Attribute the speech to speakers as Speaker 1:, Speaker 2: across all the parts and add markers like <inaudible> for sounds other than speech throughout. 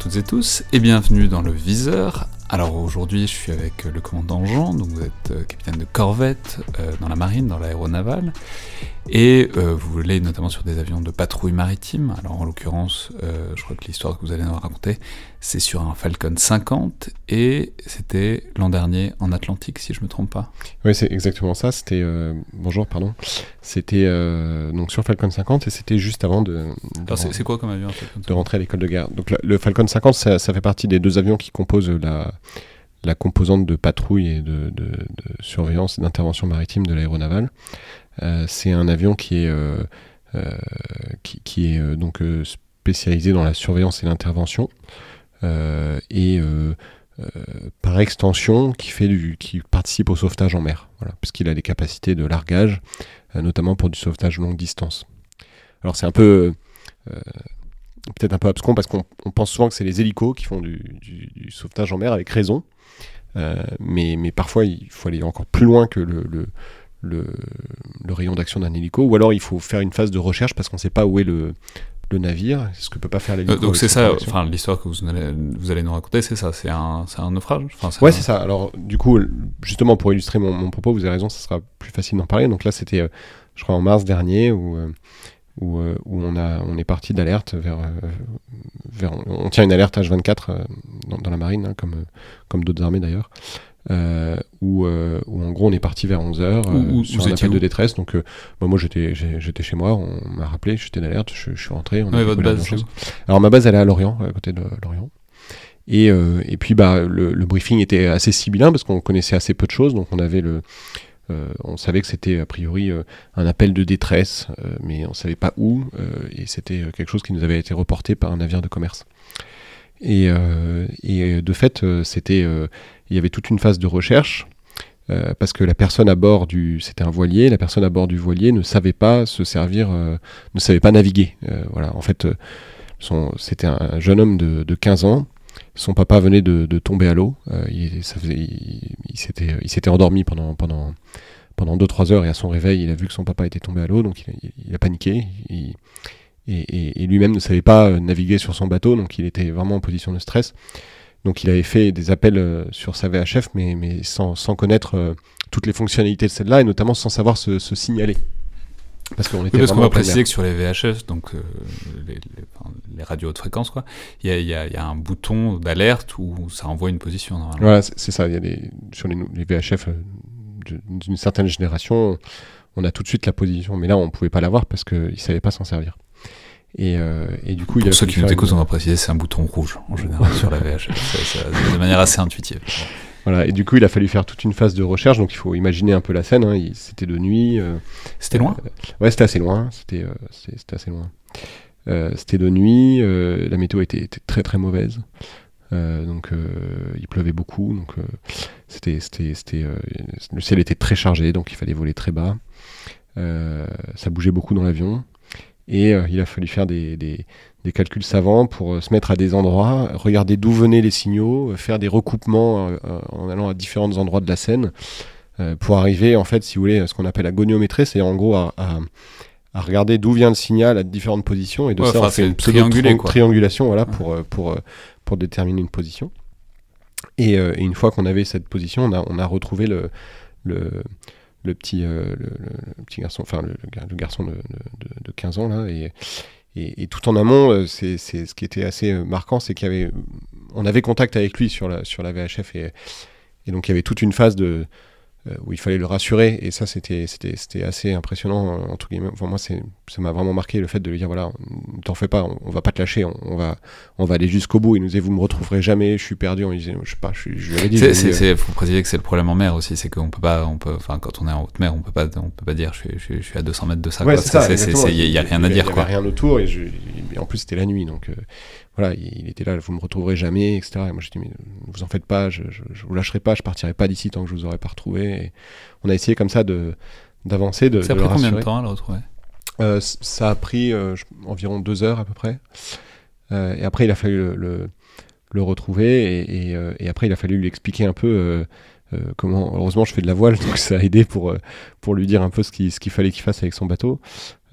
Speaker 1: Toutes et tous et bienvenue dans le Viseur. Alors aujourd'hui, je suis avec le commandant Jean, donc vous êtes euh, capitaine de corvette euh, dans la marine, dans l'aéronavale, et euh, vous voulez notamment sur des avions de patrouille maritime. Alors en l'occurrence, je crois que l'histoire que vous allez nous raconter, c'est sur un Falcon 50, et c'était l'an dernier en Atlantique, si je me trompe pas.
Speaker 2: Oui, c'est exactement ça. C'était bonjour, pardon. C'était donc sur Falcon 50, et c'était juste avant de.
Speaker 1: c'est quoi comme avion
Speaker 2: De rentrer à l'école de guerre. Donc le Falcon 50, ça fait partie des deux avions qui composent la la composante de patrouille et de, surveillance et d'intervention maritime de l'aéronavale. Euh, c'est un avion qui est, euh, euh, qui, est donc spécialisé dans la surveillance et l'intervention et par extension qui, fait du, qui participe au sauvetage en mer, voilà, puisqu'il a des capacités de largage, notamment pour du sauvetage longue distance. Alors c'est un peu peut-être un peu abscon parce qu'on pense souvent que c'est les hélicos qui font du, sauvetage en mer avec raison. Euh, mais, mais, parfois, il faut aller encore plus loin que le, le, le, rayon d'action d'un hélico, ou alors il faut faire une phase de recherche parce qu'on ne sait pas où est le, le navire, c'est ce que peut pas faire l'hélico.
Speaker 1: Euh, donc c'est ça, enfin l'histoire que vous allez, vous allez nous raconter, c'est ça, c'est un, un, naufrage enfin,
Speaker 2: Ouais, c'est ça. Alors du coup, justement pour illustrer mon, mon, propos, vous avez raison, ça sera plus facile d'en parler. Donc là, c'était, euh, je crois, en mars dernier, où où, euh, où on, a, on est parti d'alerte vers, euh, vers, On tient une alerte H24 euh, dans, la marine, hein, comme, comme d'autres armées d'ailleurs. Euh, où, où, en gros on est parti vers 11h sur un appel de détresse. Donc moi j'étais j'étais chez moi, on m'a rappelé, j'étais d'alerte, je, je, suis rentré.
Speaker 1: On votre base
Speaker 2: Alors ma base elle est à Lorient, à côté de Lorient. Et, et puis bah, le, le, briefing était assez sibyllin parce qu'on connaissait assez peu de choses. Donc on avait le, euh, on savait que c'était a priori euh, un appel de détresse, euh, mais on ne savait pas où, et c'était quelque chose qui nous avait été reporté par un navire de commerce. Et, de fait, c'était, il y avait toute une phase de recherche. parce que la personne à bord du, c'était un voilier, la personne à bord du voilier ne savait pas se servir, ne savait pas naviguer. voilà, en fait, c'était un jeune homme de, de 15 ans son papa venait de, tomber à l'eau. Euh, il, s'était endormi pendant, pendant, pendant 2-3 heures et à son réveil, il a vu que son papa était tombé à l'eau, donc il, a paniqué. et, lui-même ne savait pas naviguer sur son bateau, donc il était vraiment en position de stress. Donc il avait fait des appels euh, sur sa VHF, mais, mais sans, connaître euh, toutes les fonctionnalités de celle-là, et notamment sans savoir se signaler.
Speaker 1: Parce qu'on va préciser que sur les VHF, donc euh, les, radios haute fréquence, quoi, il y, y a, un bouton d'alerte où ça envoie une position. Normalement.
Speaker 2: Voilà, c'est ça. Y a des, sur les, VHF euh, d'une certaine génération, on a tout de suite la position. Mais là, on ne pouvait pas l'avoir parce qu'ils ne savaient pas s'en servir. Et, euh, et, du coup,
Speaker 1: Pour ceux qui nous écoutent, on va préciser, c'est un bouton rouge en général <laughs> sur la VHF, de manière assez intuitive.
Speaker 2: Voilà, et du coup, il a fallu faire toute une phase de recherche, donc il faut imaginer un peu la scène. Hein. C'était de nuit.
Speaker 1: Euh, c'était loin?
Speaker 2: euh, Ouais, c'était assez loin. C'était c'était assez loin. C'était de nuit, la météo était, très très mauvaise. donc il pleuvait beaucoup, donc c'était, le ciel était très chargé, donc il fallait voler très bas. ça bougeait beaucoup dans l'avion. Et il a fallu faire des, des calculs savants pour euh, se mettre à des endroits, regarder d'où venaient les signaux, euh, faire des recoupements euh, en allant à différents endroits de la scène pour arriver, en fait, si vous voulez, à ce qu'on appelle la goniométrie, c'est en gros à, regarder d'où vient le signal à différentes positions et de ça on fait une triangulation voilà, pour, pour, pour déterminer une position. Et, une fois qu'on avait cette position, on a, on a retrouvé le, le, le petit, le, petit garçon, enfin le, garçon de, de, de, 15 ans là, et, et, tout en amont, euh, c'est ce qui était assez euh, marquant, c'est qu'il y avait, on avait contact avec lui sur la, sur la VHF et, et donc il y avait toute une phase de, euh, où il fallait le rassurer. Et ça c'était assez impressionnant entre guillemets. Moi ça m'a vraiment marqué le fait de lui dire voilà ne t'en fais pas on, va pas te lâcher on, va on va aller jusqu'au bout. Il nous disait vous me retrouverez jamais je suis perdu. On disait je sais pas je, je lui avais dit
Speaker 1: c'est faut préciser que c'est le problème en mer aussi c'est qu'on peut pas on peut enfin quand on est en haute mer on peut pas on peut pas dire je suis, je, suis à 200 mètres de ça il y, a rien à dire
Speaker 2: il y avait rien autour et, en plus c'était la nuit donc euh, voilà, il, était là, vous me retrouverez jamais, etc. Et moi, je dis, mais ne vous en faites pas, je, je, vous lâcherai pas, je partirai pas d'ici tant que je vous aurai pas retrouvé. Et on a essayé comme ça de d'avancer, de.
Speaker 1: Ça a pris combien de temps à le retrouver
Speaker 2: euh, Ça a pris euh, environ deux heures à peu près. Euh, et après, il a fallu le, le, retrouver et, et, après, il a fallu lui expliquer un peu comment. Heureusement, je fais de la voile, <laughs> donc ça a aidé pour, pour lui dire un peu ce qu'il ce qu'il fallait qu'il fasse avec son bateau.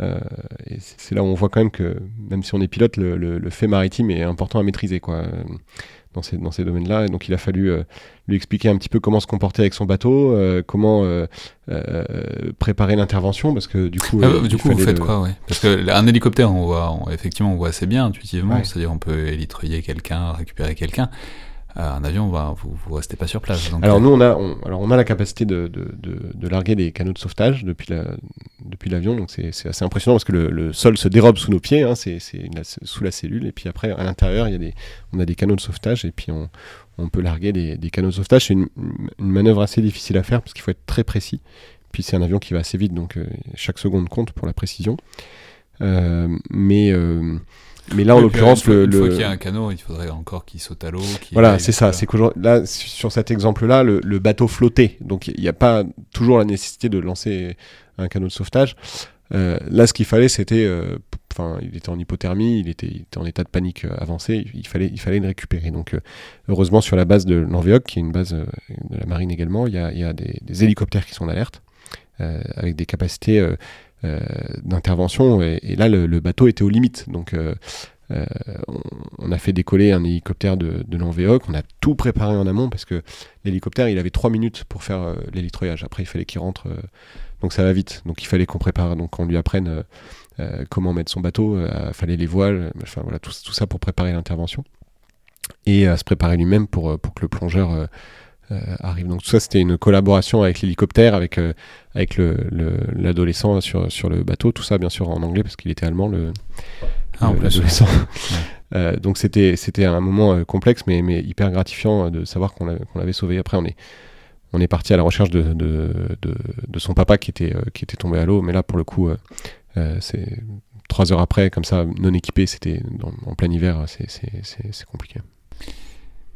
Speaker 2: et c'est là où on voit quand même que, même si on est pilote, le, le, fait maritime est important à maîtriser, quoi dans ces, dans ces domaines-là. Et donc il a fallu euh, lui expliquer un petit peu comment se comporter avec son bateau, euh, comment euh, préparer l'intervention, parce que du coup...
Speaker 1: Ah, du coup, vous faites quoi, ouais? Parce qu'un hélicoptère, on voit, effectivement, on voit assez bien intuitivement, c'est-à-dire on peut élitreiller quelqu'un, récupérer quelqu'un. Euh, un avion, vous, vous restez pas sur place.
Speaker 2: alors euh, nous, on a, alors on a la capacité de, de, de, larguer des canaux de sauvetage depuis la, depuis l'avion, donc c'est assez impressionnant parce que le, le, sol se dérobe sous nos pieds, hein, c'est sous la cellule, et puis après à l'intérieur, il y a des, on a des canaux de sauvetage, et puis on, on peut larguer des, des canaux de sauvetage. C'est une, une, manœuvre assez difficile à faire parce qu'il faut être très précis. Puis c'est un avion qui va assez vite, donc euh, chaque seconde compte pour la précision. mais mais là, en l'occurrence,
Speaker 1: le, une fois qu'il y a un canot, il faudrait encore qu'il saute à l'eau.
Speaker 2: Voilà, c'est ça. C'est que là, sur cet exemple-là, le, bateau flottait, donc il n'y a pas toujours la nécessité de lancer un canot de sauvetage. Euh, là, ce qu'il fallait, c'était, euh, enfin, il était en hypothermie, il était, en état de panique euh, avancé, il fallait, il fallait le récupérer. Donc, heureusement, sur la base de l'Enveoc, qui est une base de la marine également, il y a, des, des, hélicoptères qui sont en alerte, avec des capacités d'intervention. Et, là, le, bateau était aux limites. Donc, euh, euh, on, a fait décoller un hélicoptère de, de on a tout préparé en amont parce que l'hélicoptère il avait trois minutes pour faire euh, Après il fallait qu'il rentre, donc ça va vite. Donc il fallait qu'on prépare, donc qu'on lui apprenne comment mettre son bateau, il fallait les voiles, enfin voilà tout, ça pour préparer l'intervention et à se préparer lui-même pour, pour que le plongeur euh, arrive. Donc tout ça, c'était une collaboration avec l'hélicoptère, avec, euh, avec l'adolescent le, sur, sur le bateau. Tout ça, bien sûr, en anglais, parce qu'il était allemand, le, ah, l'adolescent. <laughs> Euh, donc c'était c'était un moment complexe, mais, mais hyper gratifiant de savoir qu'on l'avait sauvé. Après, on est on est parti à la recherche de, de, de, son papa qui était, qui était tombé à l'eau. Mais là, pour le coup, c'est trois heures après, comme ça, non équipé, c'était en plein hiver, c'est compliqué.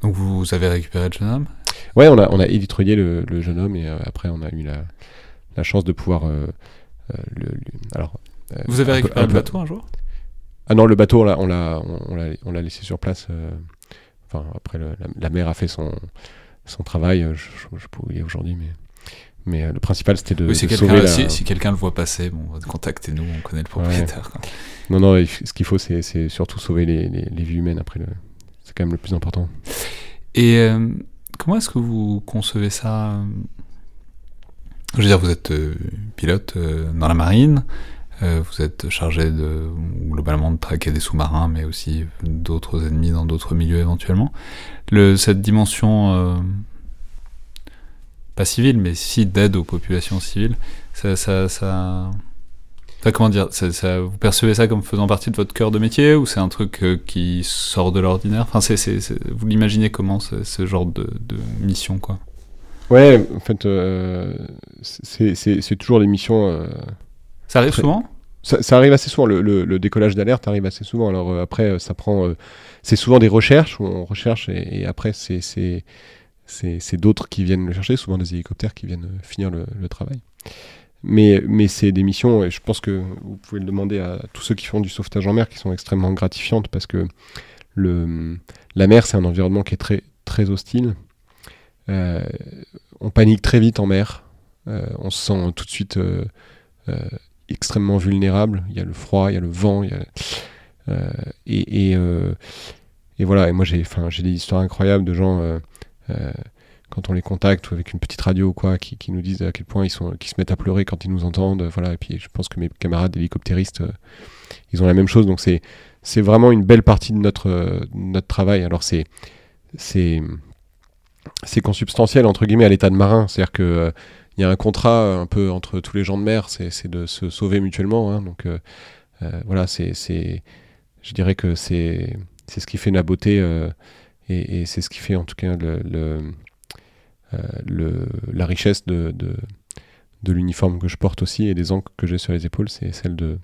Speaker 1: Donc vous avez récupéré le jeune homme
Speaker 2: Ouais, on a, on a le, le jeune homme et euh, après on a eu la, la chance de pouvoir euh, euh, le, alors.
Speaker 1: vous avez récupéré le bateau un jour?
Speaker 2: Ah non, le bateau on l'a on l'a on, l'a laissé sur place. enfin après la, la, mer a fait son son travail. Je, je, peux oublier aujourd'hui, mais mais le principal c'était de,
Speaker 1: si
Speaker 2: sauver
Speaker 1: si, quelqu'un le voit passer bon contactez-nous on connaît le propriétaire
Speaker 2: non non ce qu'il faut c'est surtout sauver les, les, les, vies humaines après le c'est quand même le plus important
Speaker 1: et Comment est-ce que vous concevez ça? Je veux dire, vous êtes euh, pilote euh, dans la marine, euh, vous êtes chargé de globalement de traquer des sous-marins, mais aussi d'autres ennemis dans d'autres milieux éventuellement. Le, cette dimension pas civile, mais si d'aide aux populations civiles, ça, ça, comment dire, ça, vous percevez ça comme faisant partie de votre cœur de métier ou c'est un truc euh, qui sort de l'ordinaire? Enfin, vous l'imaginez comment ce, genre de, mission, quoi?
Speaker 2: Ouais, en fait, euh, c'est, toujours des missions. Euh,
Speaker 1: ça arrive souvent?
Speaker 2: Ça, arrive assez souvent. Le, décollage d'alerte arrive assez souvent. Alors après, ça prend. c'est souvent des recherches où on recherche et, après, c'est, c'est, d'autres qui viennent le chercher, souvent des hélicoptères qui viennent finir le travail. Mais, c'est des missions, et je pense que vous pouvez le demander à tous ceux qui font du sauvetage en mer, qui sont extrêmement gratifiantes parce que la mer, c'est un environnement qui est très, hostile. Euh, on panique très vite en mer. Euh, on se sent tout de suite euh, extrêmement vulnérable. Il y a le froid, il y a le vent. Il y a, et, et, voilà, et moi j'ai des histoires incroyables de gens quand on les contacte ou avec une petite radio quoi, qui, qui, nous disent à quel point ils sont, qui se mettent à pleurer quand ils nous entendent, voilà. Et puis je pense que mes camarades hélicoptéristes, euh, ils ont la même chose. Donc c'est vraiment une belle partie de notre euh, travail. Alors c'est c'est consubstantiel entre guillemets à l'état de marin, c'est-à-dire que euh, il y a un contrat un peu entre tous les gens de mer, c'est de se sauver mutuellement. Hein, donc voilà, c'est je dirais que c'est c'est ce qui fait la beauté et, c'est ce qui fait en tout cas le, euh, le, la richesse de, de, l'uniforme que je porte aussi et des encres que j'ai sur les épaules, c'est celle de,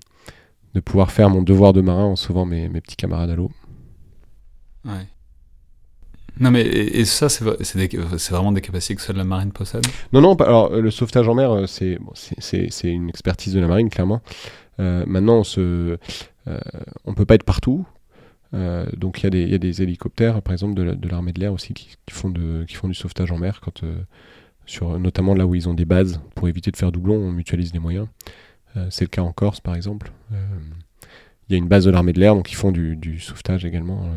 Speaker 2: de pouvoir faire mon devoir de marin en sauvant mes, mes petits camarades à l'eau.
Speaker 1: Ouais. Non, mais et, ça, c'est vraiment des capacités que seule la marine possède?
Speaker 2: Non, non, alors le sauvetage en mer, euh, c'est bon, une expertise de la marine, clairement. Euh, maintenant, on se, euh, on peut pas être partout. Euh, donc il y, a des hélicoptères, par exemple, de l'armée de l'air aussi, qui, font du sauvetage en mer euh, notamment là où ils ont des bases pour éviter de faire doublon, on mutualise les moyens. c'est le cas en Corse par exemple. Il y a une base de l'armée de l'air, donc ils font du, sauvetage également.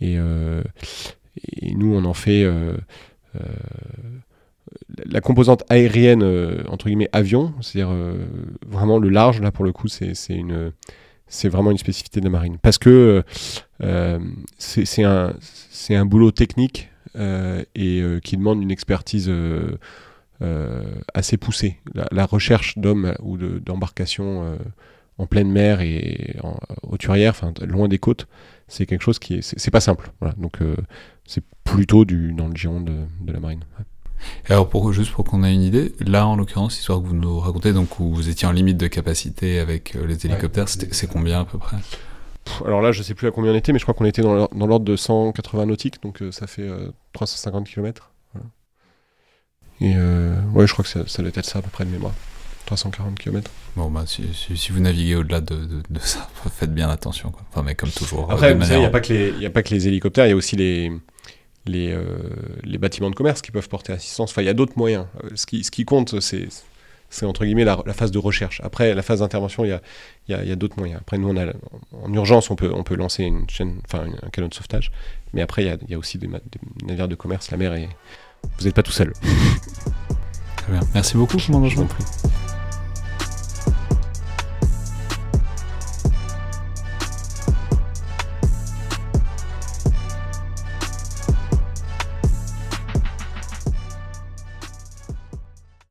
Speaker 2: Et, nous, on en fait la composante aérienne, entre guillemets, avion, c'est-à-dire vraiment le large, là pour le coup, c'est une c'est vraiment une spécificité de la marine. Parce que euh, c'est un, un, boulot technique euh, et euh, qui demande une expertise assez poussée. La, recherche d'hommes ou d'embarcations en pleine mer et en hauturière, enfin loin des côtes, c'est quelque chose qui est, c'est pas simple. Donc c'est plutôt du, dans le giron de la marine.
Speaker 1: Alors, pour, juste pour qu'on ait une idée, là, en l'occurrence, l'histoire que vous nous racontez, donc où vous étiez en limite de capacité avec euh, les hélicoptères, c'est combien à peu près?
Speaker 2: Alors là, je sais plus à combien on était, mais je crois qu'on était dans l'ordre de 180 nautiques, donc euh, ça fait 350 euh, km. Et ouais, je crois que ça, ça doit être ça à peu près de mémoire. 340 km.
Speaker 1: Bon, bah, si, si, vous naviguez au-delà de, de, ça, <laughs> faites bien attention. Quoi. Enfin, mais comme toujours.
Speaker 2: Après, il n'y a, pas que les hélicoptères, il y a aussi les, les, euh, les bâtiments de commerce qui peuvent porter assistance. Enfin, il y a d'autres moyens. Euh, ce qui, ce qui compte, c'est c'est entre guillemets la, phase de recherche. Après, la phase d'intervention, il y a, y, a, y a d'autres moyens. Après, nous, on a, en urgence, on peut, on peut lancer une chaîne, enfin, un canot de sauvetage. Mais après, il y a, y a, aussi des, navires de commerce. La mer est. Vous n'êtes pas tout seul.
Speaker 1: Très bien. Merci beaucoup, commandant. Je vous prie.